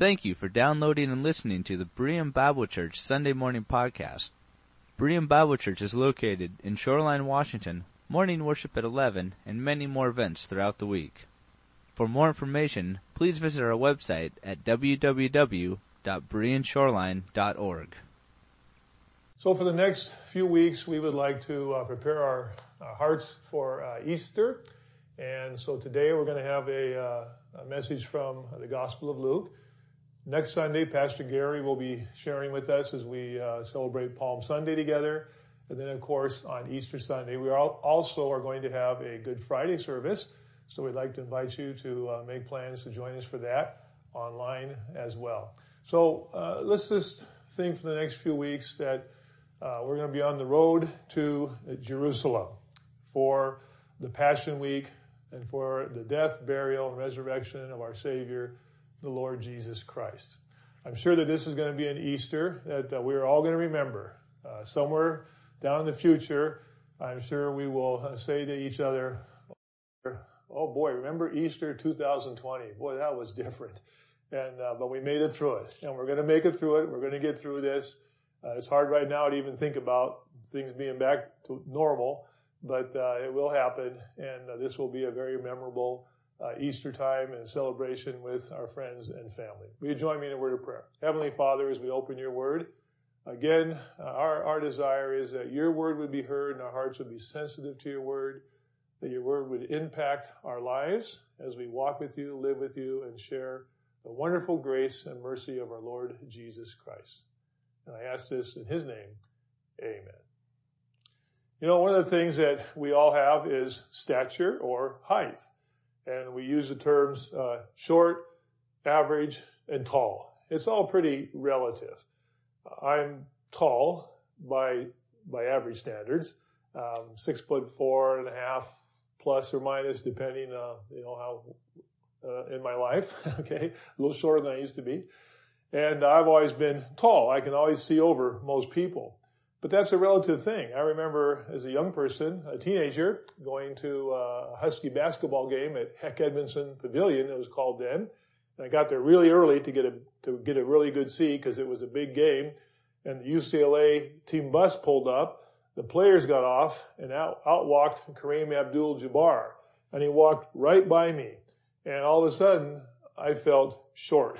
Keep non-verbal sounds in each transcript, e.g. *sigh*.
Thank you for downloading and listening to the Berean Bible Church Sunday Morning Podcast. Berean Bible Church is located in Shoreline, Washington, morning worship at 11, and many more events throughout the week. For more information, please visit our website at www.bereanshoreline.org. So for the next few weeks, we would like to uh, prepare our uh, hearts for uh, Easter. And so today we're going to have a, uh, a message from the Gospel of Luke. Next Sunday, Pastor Gary will be sharing with us as we uh, celebrate Palm Sunday together. And then, of course, on Easter Sunday, we are also are going to have a Good Friday service. So we'd like to invite you to uh, make plans to join us for that online as well. So uh, let's just think for the next few weeks that uh, we're going to be on the road to Jerusalem for the Passion Week and for the death, burial, and resurrection of our Savior, the Lord Jesus Christ. I'm sure that this is going to be an Easter that uh, we're all going to remember. Uh, somewhere down in the future, I'm sure we will uh, say to each other, "Oh boy, remember Easter 2020? Boy, that was different." And uh, but we made it through it, and we're going to make it through it. We're going to get through this. Uh, it's hard right now to even think about things being back to normal, but uh, it will happen, and this will be a very memorable uh, Easter time and celebration with our friends and family. Will you join me in a word of prayer? Heavenly Father, as we open your word, again, uh, our, our desire is that your word would be heard and our hearts would be sensitive to your word, that your word would impact our lives as we walk with you, live with you, and share the wonderful grace and mercy of our Lord Jesus Christ. And I ask this in his name. Amen. You know, one of the things that we all have is stature or height and we use the terms uh, short, average, and tall. It's all pretty relative. I'm tall by by average standards, um, six foot four and a half plus or minus, depending on you know how uh, in my life. *laughs* okay, a little shorter than I used to be, and I've always been tall. I can always see over most people. But that's a relative thing. I remember as a young person, a teenager, going to uh, a Husky basketball game at Hec Edmundson Pavilion, it was called then. And I got there really early to get a, to get a really good seat because it was a big game. And the UCLA team bus pulled up. The players got off and out, out walked Kareem Abdul-Jabbar. And he walked right by me. And all of a sudden, I felt short.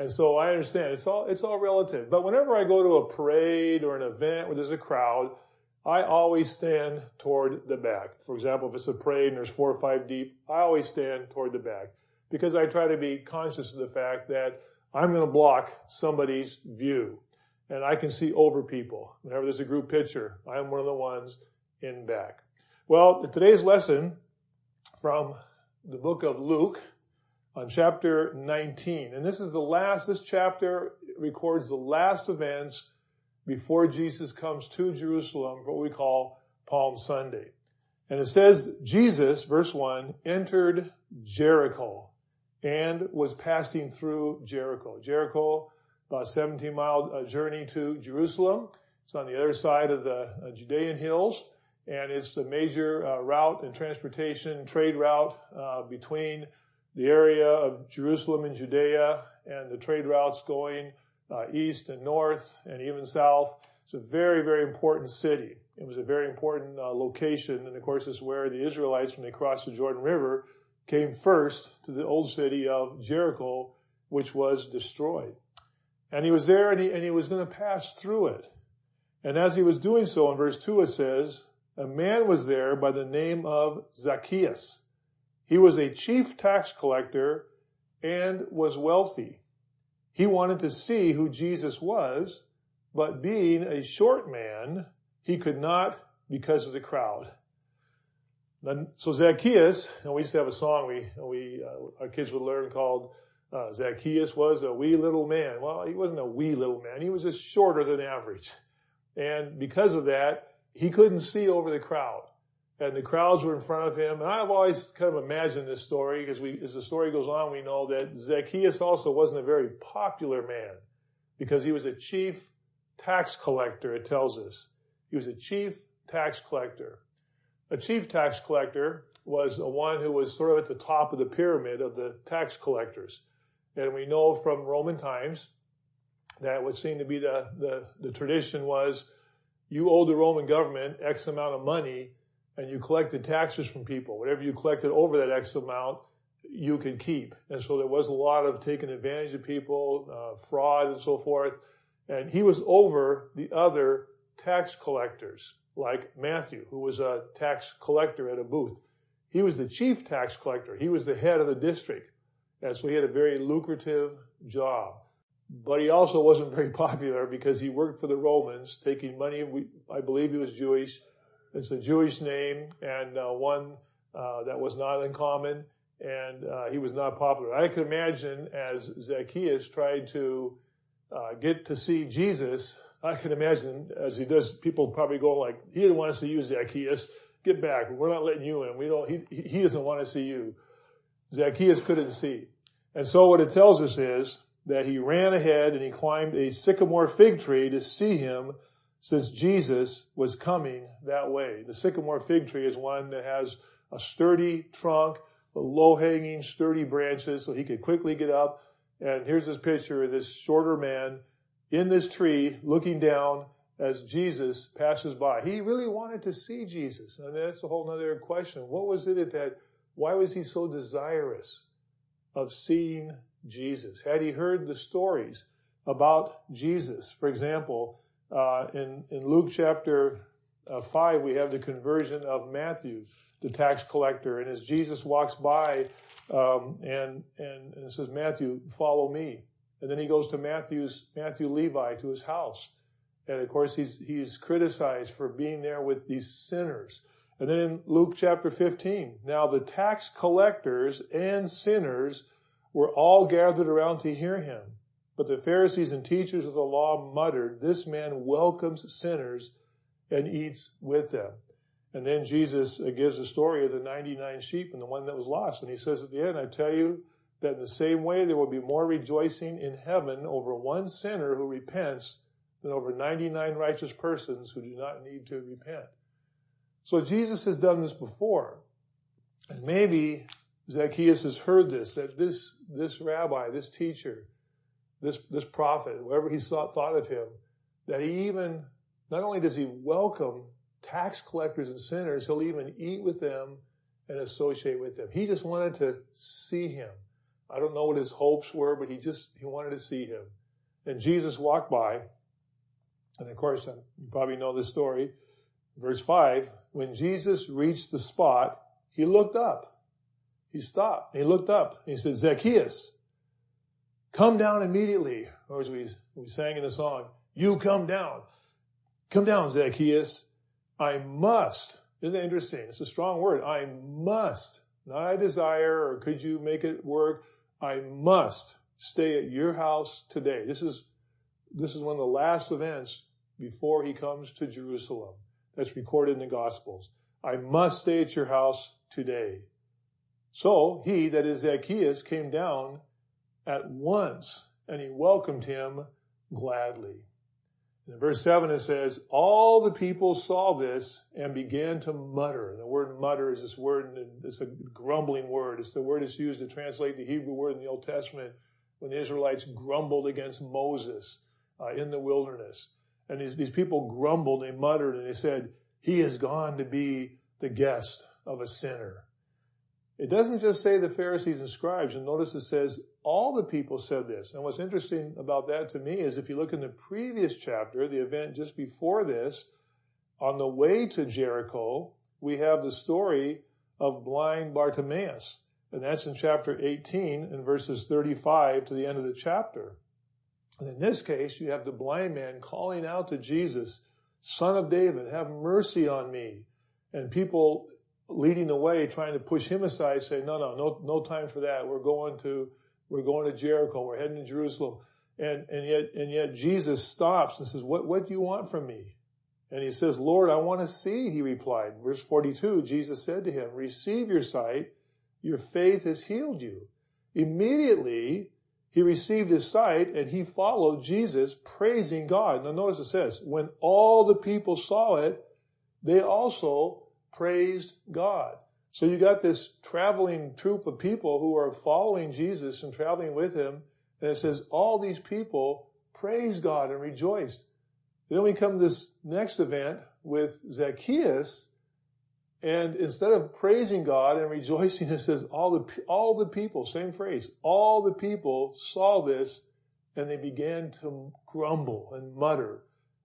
And so I understand it's all, it's all relative. But whenever I go to a parade or an event where there's a crowd, I always stand toward the back. For example, if it's a parade and there's four or five deep, I always stand toward the back because I try to be conscious of the fact that I'm going to block somebody's view and I can see over people. Whenever there's a group picture, I'm one of the ones in back. Well, today's lesson from the book of Luke, on chapter 19. And this is the last, this chapter records the last events before Jesus comes to Jerusalem, what we call Palm Sunday. And it says, Jesus, verse 1, entered Jericho and was passing through Jericho. Jericho, about 17 mile uh, journey to Jerusalem. It's on the other side of the uh, Judean hills, and it's the major uh, route and transportation trade route uh, between the area of Jerusalem and Judea and the trade routes going uh, east and north and even south. It's a very, very important city. It was a very important uh, location, and of course, it's where the Israelites, when they crossed the Jordan River, came first to the old city of Jericho, which was destroyed. And he was there, and he, and he was going to pass through it. And as he was doing so, in verse two, it says, a man was there by the name of Zacchaeus. He was a chief tax collector and was wealthy. He wanted to see who Jesus was, but being a short man, he could not because of the crowd. So Zacchaeus, and we used to have a song we, we, uh, our kids would learn called, uh, Zacchaeus was a wee little man. Well, he wasn't a wee little man. He was just shorter than average. And because of that, he couldn't see over the crowd and the crowds were in front of him. And I've always kind of imagined this story because we, as the story goes on, we know that Zacchaeus also wasn't a very popular man because he was a chief tax collector, it tells us. He was a chief tax collector. A chief tax collector was a one who was sort of at the top of the pyramid of the tax collectors. And we know from Roman times that what seemed to be the, the, the tradition was you owed the Roman government X amount of money and you collected taxes from people. Whatever you collected over that X amount, you could keep. And so there was a lot of taking advantage of people, uh, fraud and so forth. And he was over the other tax collectors, like Matthew, who was a tax collector at a booth. He was the chief tax collector. He was the head of the district. And so he had a very lucrative job. But he also wasn't very *laughs* popular because he worked for the Romans, taking money. I believe he was Jewish. It's a Jewish name and uh, one uh, that was not uncommon. And uh, he was not popular. I can imagine as Zacchaeus tried to uh, get to see Jesus, I can imagine as he does, people probably go like, he didn't want us to use Zacchaeus. Get back. We're not letting you in. We don't, he, he doesn't want to see you. Zacchaeus couldn't see. And so what it tells us is that he ran ahead and he climbed a sycamore fig tree to see him since Jesus was coming that way. The sycamore fig tree is one that has a sturdy trunk, low hanging, sturdy branches so he could quickly get up. And here's this picture of this shorter man in this tree looking down as Jesus passes by. He really wanted to see Jesus. And that's a whole other question. What was it that, why was he so desirous of seeing Jesus? Had he heard the stories about Jesus? For example, uh, in, in Luke chapter uh, 5, we have the conversion of Matthew, the tax collector. And as Jesus walks by, um, and, and, and says, Matthew, follow me. And then he goes to Matthew's, Matthew Levi to his house. And of course, he's, he's criticized for being there with these sinners. And then in Luke chapter 15, now the tax collectors and sinners were all gathered around to hear him. But the Pharisees and teachers of the law muttered, this man welcomes sinners and eats with them. And then Jesus uh, gives the story of the 99 sheep and the one that was lost. And he says at the end, I tell you, that in the same way there will be more rejoicing in heaven over one sinner who repents than over 99 righteous persons who do not need to repent. So Jesus has done this before. And maybe Zacchaeus has heard this, that this, this rabbi, this teacher, this, this prophet, whoever he thought, thought of him, that he even, not only does he welcome tax collectors and sinners, he'll even eat with them and associate with them. He just wanted to see him. I don't know what his hopes were, but he just, he wanted to see him. And Jesus walked by, and of course, uh, you probably know this story. Verse 5, when Jesus reached the spot, he looked up. He stopped. He looked up. He said, Zacchaeus, come down immediately. Or as we, we sang in the song, you come down. Come down, Zacchaeus. I must. Isn't interesting? It's a strong word. I must. Not I desire or could you make it work? I must stay at your house today. This is, this is one of the last events before he comes to Jerusalem. That's recorded in the Gospels. I must stay at your house today. So he, that is Zacchaeus, came down at once and he welcomed him gladly. In verse 7 it says, All the people saw this and began to mutter. The word mutter is this word, it's a grumbling word. It's the word that's used to translate the Hebrew word in the Old Testament when the Israelites grumbled against Moses uh, in the wilderness. And these, these people grumbled, they muttered, and they said, He has gone to be the guest of a sinner. It doesn't just say the Pharisees and scribes, and notice it says all the people said this. And what's interesting about that to me is if you look in the previous chapter, the event just before this, on the way to Jericho, we have the story of blind Bartimaeus. And that's in chapter 18 and verses 35 to the end of the chapter. And in this case, you have the blind man calling out to Jesus, son of David, have mercy on me. And people leading the way, trying to push him aside, say, no, no, no, no time for that. We're going to, we're going to Jericho. We're heading to Jerusalem. And, and yet, and yet Jesus stops and says, what, what do you want from me? And he says, Lord, I want to see, he replied. Verse 42, Jesus said to him, receive your sight. Your faith has healed you. Immediately, he received his sight and he followed Jesus, praising God. Now notice it says, when all the people saw it, they also praised God. So you got this traveling troop of people who are following Jesus and traveling with him. And it says, all these people praised God and rejoiced. Then we come to this next event with Zacchaeus. And instead of praising God and rejoicing, it says all the, all the people, same phrase, all the people saw this and they began to grumble and mutter.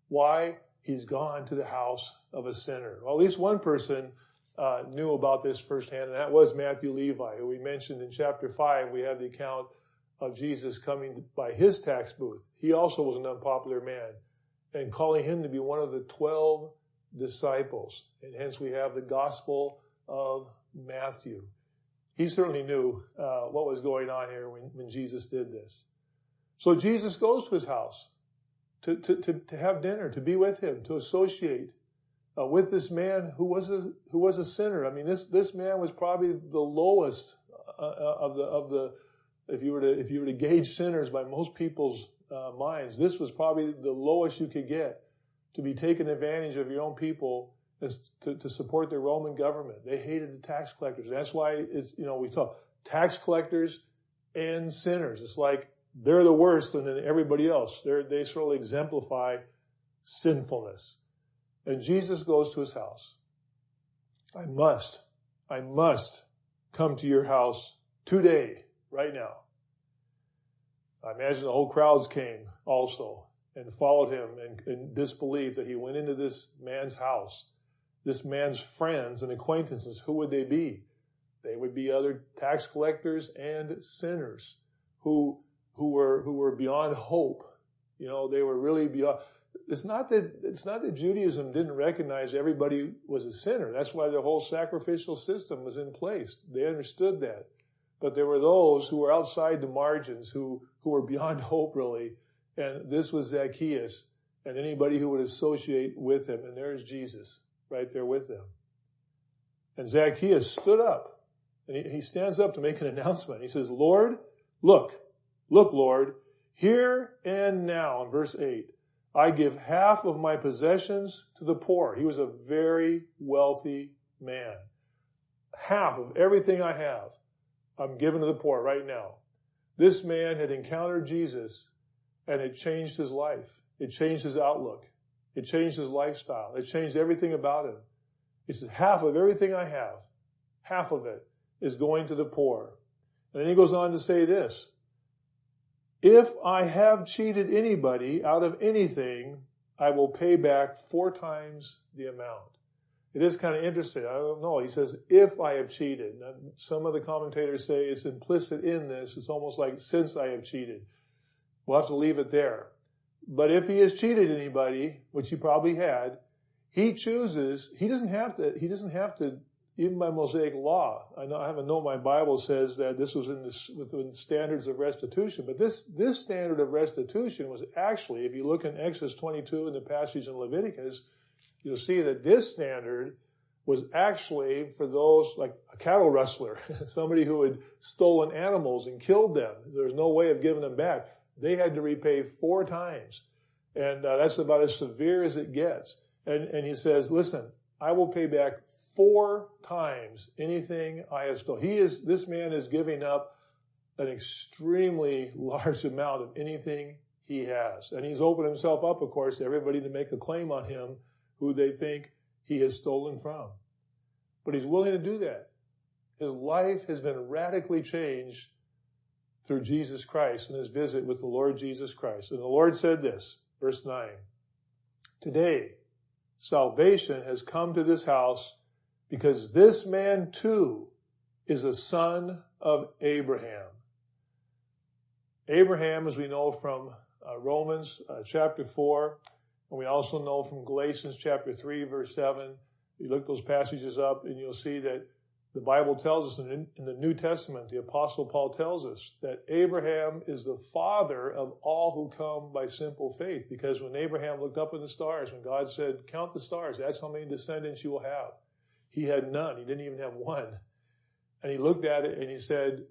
Why? He's gone to the house of a sinner. Well, at least one person uh, knew about this firsthand, and that was Matthew Levi, who we mentioned in chapter 5. We have the account of Jesus coming by his tax booth. He also was an unpopular man, and calling him to be one of the 12 disciples. And hence we have the Gospel of Matthew. He certainly knew uh, what was going on here when, when Jesus did this. So Jesus goes to his house to, to, to, to have dinner, to be with him, to associate uh, with this man who was a, who was a sinner. I mean, this, this man was probably the lowest uh, uh, of the, of the, if you were to, if you were to gauge sinners by most people's uh, minds, this was probably the lowest you could get to be taken advantage of your own people to, to support the Roman government. They hated the tax collectors. That's why it's, you know, we talk tax collectors and sinners. It's like they're the worst than everybody else. They're, they sort of exemplify sinfulness. And Jesus goes to his house. I must, I must come to your house today, right now. I imagine the whole crowds came also and followed him and, and disbelieved that he went into this man's house. This man's friends and acquaintances, who would they be? They would be other tax collectors and sinners who, who were, who were beyond hope. You know, they were really beyond, it's not that it's not that Judaism didn't recognize everybody was a sinner. That's why the whole sacrificial system was in place. They understood that. But there were those who were outside the margins, who who were beyond *laughs* hope really. And this was Zacchaeus and anybody who would associate with him. And there's Jesus right there with them. And Zacchaeus stood up and he, he stands up to make an announcement. He says, Lord, look, look, Lord, here and now in verse 8. I give half of my possessions to the poor. He was a very wealthy man. Half of everything I have, I'm giving to the poor right now. This man had encountered Jesus and it changed his life. It changed his outlook. It changed his lifestyle. It changed everything about him. He says, half of everything I have, half of it is going to the poor. And then he goes on to say this, if I have cheated anybody out of anything, I will pay back four times the amount. It is kind of interesting. I don't know. He says, if I have cheated. Now, some of the commentators say it's implicit in this. It's almost like since I have cheated. We'll have to leave it there. But if he has cheated anybody, which he probably had, he chooses, he doesn't have to, he doesn't have to even by Mosaic law. I know I have a note my Bible says that this was in the, within standards of restitution, but this, this standard of restitution was actually, if you look in Exodus 22 and the passage in Leviticus, you'll see that this standard was actually for those like a cattle rustler, *laughs* somebody who had stolen animals and killed them. There's no way of giving them back. They had to repay four times. And uh, that's about as severe as it gets. And, and he says, listen, I will pay back four times anything I have stolen. He is, this man is giving up an extremely *laughs* large amount of anything he has. And he's opened himself up, of course, to everybody to make a claim on him who they think he has stolen from. But he's willing to do that. His life has been radically changed through Jesus Christ and his visit with the Lord Jesus Christ. And the Lord said this, verse 9, Today, salvation has come to this house because this man too is a son of Abraham. Abraham, as we know from uh, Romans uh, chapter 4, and we also know from Galatians chapter 3, verse 7. You look those passages up and you'll see that the Bible tells us in, in the New Testament, the Apostle Paul tells us that Abraham is the father of all who come by simple faith. Because when Abraham looked up in the stars, when God said, Count the stars, that's how many descendants you will have. He had none. He didn't even have one. And he looked at it and he said,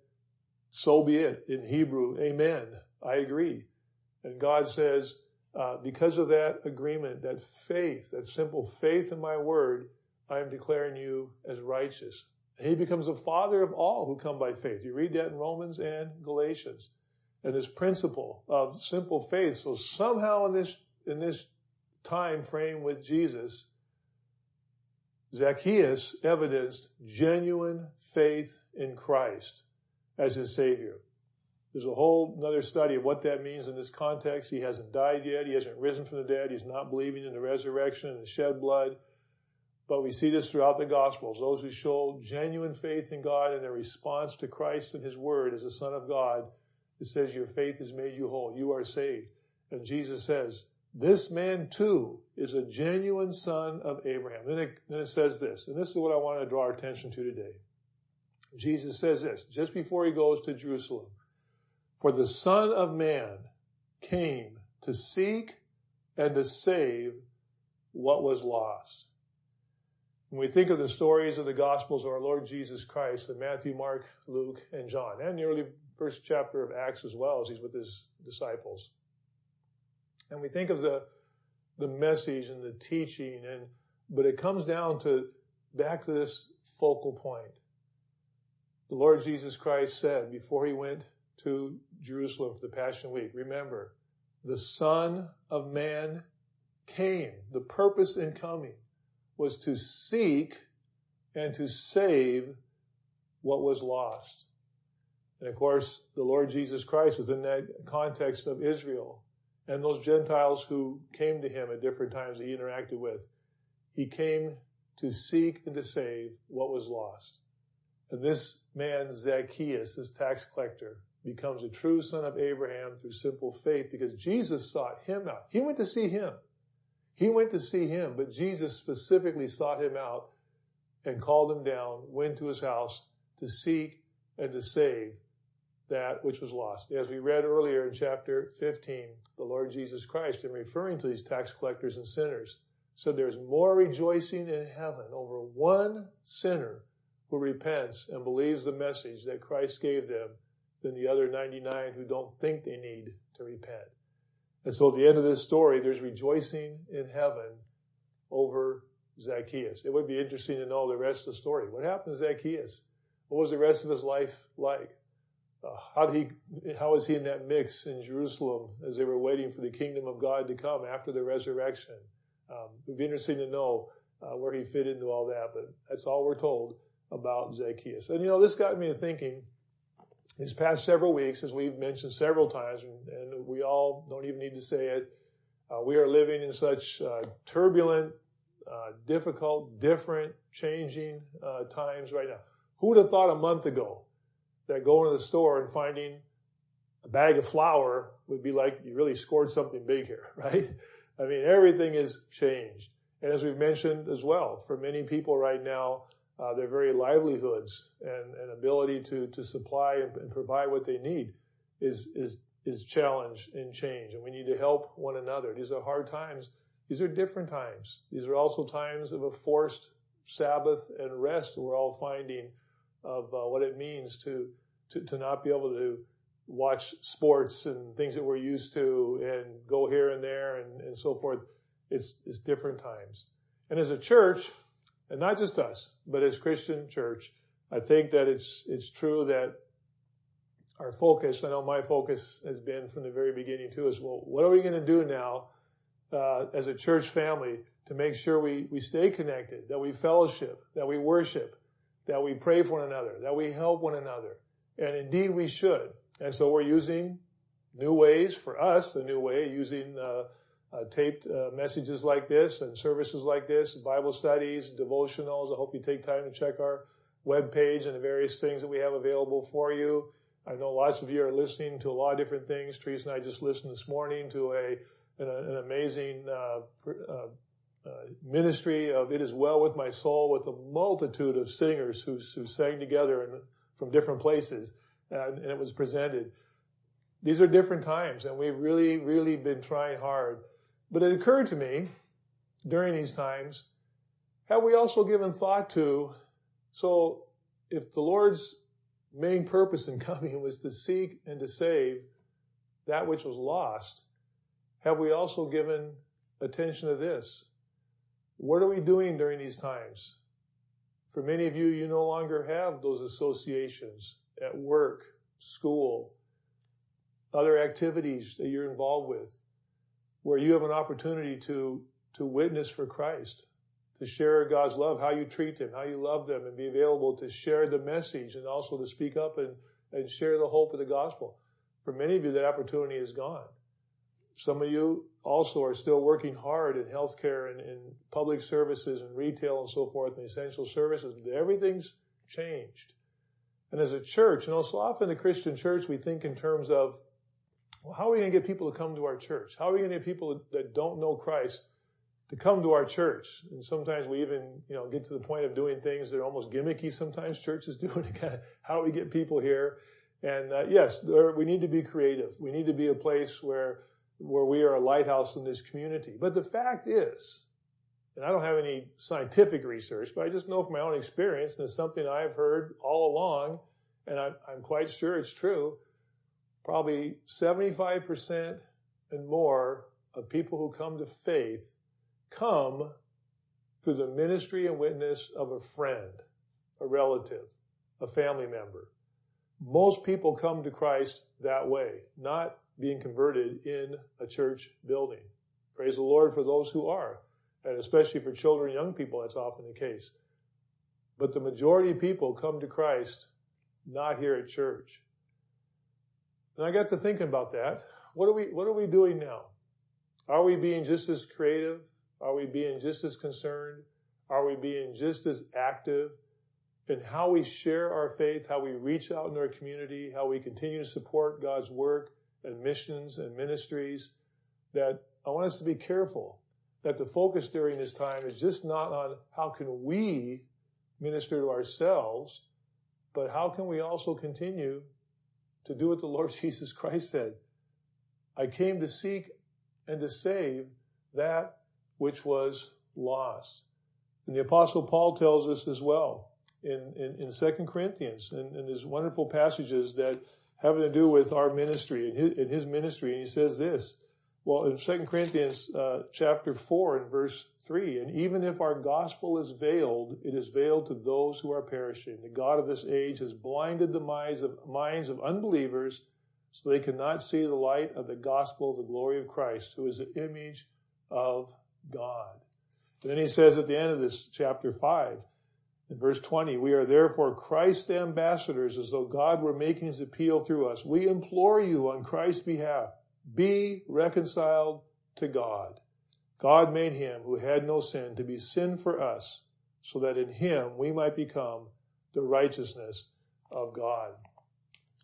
so be it in Hebrew. Amen. I agree. And God says, uh, because of that agreement, that faith, that simple faith in my word, I am declaring you as righteous. And he becomes the father of all who come by faith. You read that in Romans and Galatians. And this principle of simple faith. So somehow in this, in this time frame with Jesus, Zacchaeus evidenced genuine faith in Christ as his Savior. There's a whole another study of what that means in this context. He hasn't died yet. He hasn't risen from the dead. He's not believing in the resurrection and the shed blood. But we see this throughout the Gospels. Those who show genuine faith in God and their response to Christ and His Word as the Son of God, it says, Your faith has made you whole. You are saved. And Jesus says, This man too is a genuine son of Abraham. Then it, then it says this, and this is what I want to draw our attention to today. Jesus says this, just before he goes to Jerusalem. For the Son of Man came to seek and to save what was lost. When we think of the stories of the Gospels of our Lord Jesus Christ, in Matthew, Mark, Luke, and John, and the early first chapter of Acts as well as he's with his disciples. And we think of the, the message and the teaching and, but it comes down to back to this focal point. The Lord Jesus Christ said before he went to Jerusalem for the Passion Week, remember, the Son of Man came. The purpose in coming was to seek and to save what was lost. And of course, the Lord Jesus Christ was in that context of Israel and those Gentiles who came to him at different times he interacted with. He came to seek and to save what was lost. And this man, Zacchaeus, this tax collector, becomes a true son of Abraham through simple faith because Jesus sought him out. He went to see him. He went to see him, but Jesus specifically sought him out and called him down, went to his house to seek and to save that which was lost. As we read earlier in chapter 15, the Lord Jesus Christ, in referring to these tax collectors and sinners, said there's more rejoicing in heaven over one sinner who repents and believes the message that Christ gave them than the other 99 who don't think they need to repent. And so at the end of this story, there's rejoicing in heaven over Zacchaeus. It would be interesting to know the rest of the story. What happened to Zacchaeus? What was the rest of his life like? Uh, how did he, how was he in that mix in Jerusalem as they were waiting for the kingdom of God to come after the resurrection? Um, it would be interesting to know uh, where he fit into all that, but that's all we're told about Zacchaeus. And you know, this got me thinking these past several weeks, as we've mentioned several times, and, and we all don't even need to say it, uh, we are living in such uh, turbulent, uh, difficult, different, changing uh, times right now. Who would have thought a month ago that going to the store and finding a bag of flour would be like you really scored something big here, *laughs* right? I mean, everything is changed. And as we've mentioned as well, for many people right now, uh, their very livelihoods and, and ability to, to supply and, and, provide what they need is, is, is challenged and change. And we need to help one another. These are hard times. These are different times. These are also times of a forced Sabbath and rest we're all finding of uh, what it means to, to, to not be able to watch sports and things that we're used to and go here and there and, and so forth. It's, it's different times. And as a church, and not just us, but as Christian church, I think that it's, it's true that our focus, I know my focus has been from the very beginning too, is well, what are we going to do now uh, as a church family to make sure we, we stay connected, that we fellowship, that we worship, that we pray for one another, that we help one another. And indeed we should. And so we're using new ways for us, a new way, using uh, uh, taped uh, messages like this and services like this, Bible studies, devotionals. I hope you take time to check our web page and the various things that we have available for you. I know lots of you are listening to a lot of different things. Teresa and I just listened this morning to a an, an amazing uh, uh, uh, Uh, ministry of "It Is Well with My Soul" with a multitude of singers who, who sang together and from different places, and, and it was presented. These are different times, and we've really, really been trying hard but it occurred to me during these times, have we also given thought to, so if the Lord's main purpose in *laughs* coming was to seek and to save that which was lost, have we also given attention to this? What are we doing during these times? For many of you, you no longer have those associations at work, school, other activities that you're involved with, where you have an opportunity to, to witness for Christ, to share God's love, how you treat them, how you love them, and be available to share the message and also to speak up and, and share the hope of the gospel. For many of you, that opportunity is gone. Some of you also are still working hard in healthcare and in public services and retail and so forth and essential services. Everything's changed. And as a church, you know, so often the Christian church, we think in terms of, well, how are we going to get people to come to our church? How are we going to get people that don't know Christ to come to our church? And sometimes we even, you know, get to the point of doing things that are almost gimmicky. Sometimes churches *laughs* do it. Kind of how we get people here? And uh, yes, there, we need to be creative. We need to be a place where where we are a lighthouse in this community. But the fact is, and I don't have any scientific research, but I just know from my own experience, and it's something I've heard all along, and I'm, I'm quite sure it's true, probably 75% and more of people who come to faith come through the ministry and witness of a friend, a relative, a family member. Most people come to Christ that way, not being converted in a church building. Praise the Lord for those who are, and especially for children and young people, that's often the case. But the majority of people come to Christ not here at church. And I got to thinking about that. What are we, what are we doing now? Are we being just as creative? Are we being just as concerned? Are we being just as active in how we share our faith, how we reach out in our community, how we continue to support God's work, and missions and ministries that I want us to be careful that the focus during this time is just not on how can we minister to ourselves, but how can we also continue to do what the Lord *laughs* Jesus Christ said. I came to seek and to save that which was lost. And the apostle Paul tells us as well in, in, in 2 Corinthians and in, in his wonderful passages that having to do with our ministry and his, in his ministry. And he says this, well, in 2 Corinthians uh, chapter 4 and verse 3, and even if our gospel is veiled, it is veiled to those who are perishing. The God of this age has blinded the minds of, minds of unbelievers so they cannot see the light of the gospel of the glory of Christ, who is the image of God. And then he says at the end of this chapter 5, in verse 20, we are therefore Christ's ambassadors as though God were making his appeal through us. We implore you on Christ's behalf, be reconciled to God. God made him who had no sin to be sin for us so that in him we might become the righteousness of God.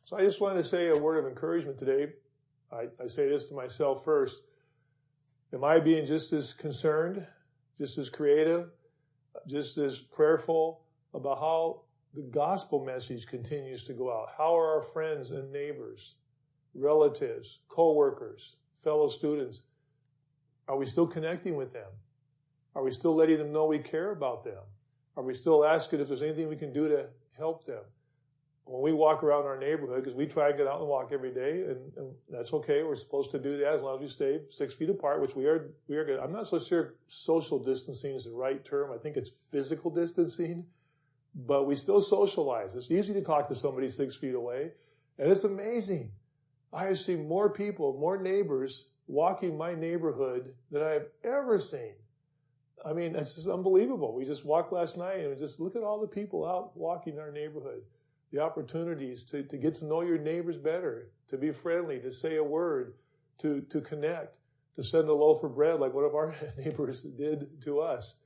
So I just wanted to say a word of encouragement today. I, I say this to myself first. Am I being just as concerned, just as creative, just as prayerful about how the gospel message continues to go out. How are our friends and neighbors, relatives, co-workers, fellow students? Are we still connecting with them? Are we still letting them know we care about them? Are we still asking if there's anything we can do to help them? When we walk around our neighborhood, because we try and get out and walk every day, and, and, that's okay. We're supposed to do that as long as we stay six feet apart, which we are. We are good. I'm not so sure social distancing is the right term. I think it's physical distancing, but we still socialize. It's easy to talk to somebody six feet away, and it's amazing. I have seen more people, more neighbors walking my neighborhood than I've ever seen. I mean, it's just unbelievable. We just walked last night and just look at all the people out walking our neighborhood the opportunities to, to get to know your neighbors better, to be friendly, to say a word, to, to connect, to send a loaf of bread like one of our *laughs* neighbors did to us,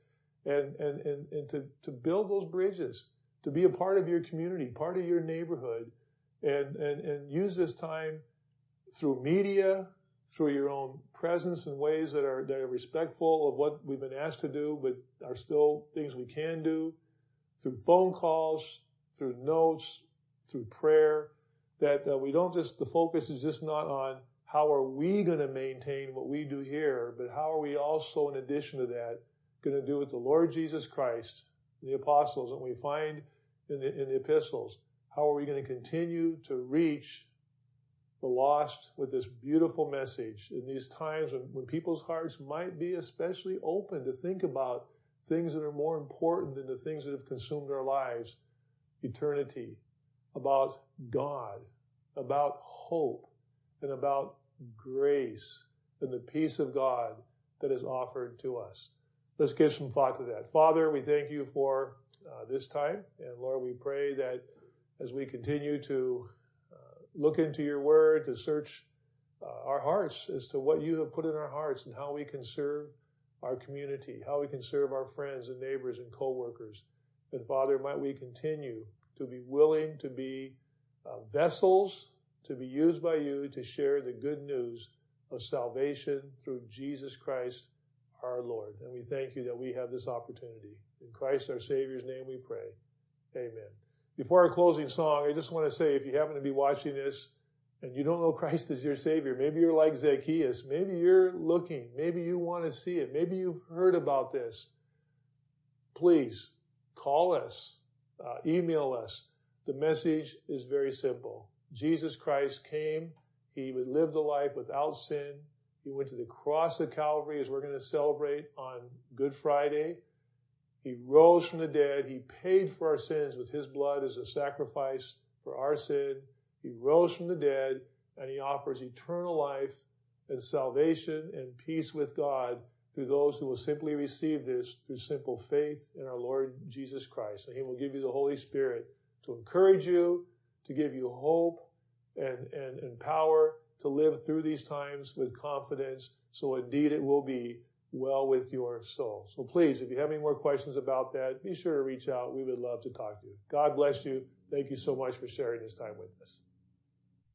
and, and, and, and to, to build those bridges, to be a part of your community, part of your neighborhood, and, and, and use this time through media, through your own presence in ways that are, that are respectful of what we've been asked to do, but are still things we can do, through phone calls, through notes, through prayer, that uh, we don't just, the focus is just not on how are we going to maintain what we do here, but how are we also, in addition to that, going to do with the Lord Jesus Christ, the apostles, and we find in the, in the epistles, how are we going to continue to reach the lost with this beautiful message in these times when, when people's hearts might be especially open to think about things that are more important than the things that have consumed our lives, eternity, about God, about hope, and about grace and the peace of God that is offered to us. Let's give some thought to that. Father, we thank you for uh, this time. And Lord, we pray that as we continue to uh, look into your word, to search uh, our hearts as to what you have put in our hearts and how we can serve our community, how we can serve our friends and neighbors and co-workers. And Father, might we continue to be willing to be uh, vessels to be used by you to share the good news of salvation through Jesus Christ our Lord. And we thank you that we have this opportunity. In Christ our Savior's name we pray. Amen. Before our closing song, I just want to say if you happen to be watching this and you don't know Christ as your Savior, maybe you're like Zacchaeus, maybe you're looking, maybe you want to see it, maybe you've heard about this. Please call us, uh, email us. The message is very simple. Jesus Christ came. He lived a life without sin. He went to the cross of Calvary as we're going to celebrate on Good Friday. He rose from the dead. He paid for our sins with his blood as a sacrifice for our sin. He rose from the dead and he offers eternal life and salvation and peace with God through those who will simply receive this through simple faith in our Lord Jesus Christ. And he will give you the Holy Spirit to encourage you, to give you hope and, and, and power to live through these times with confidence. So indeed it will be well with your soul. So please, if you have any more questions about that, be sure to reach out. We would love to talk to you. God bless you. Thank you so much for sharing this time with us.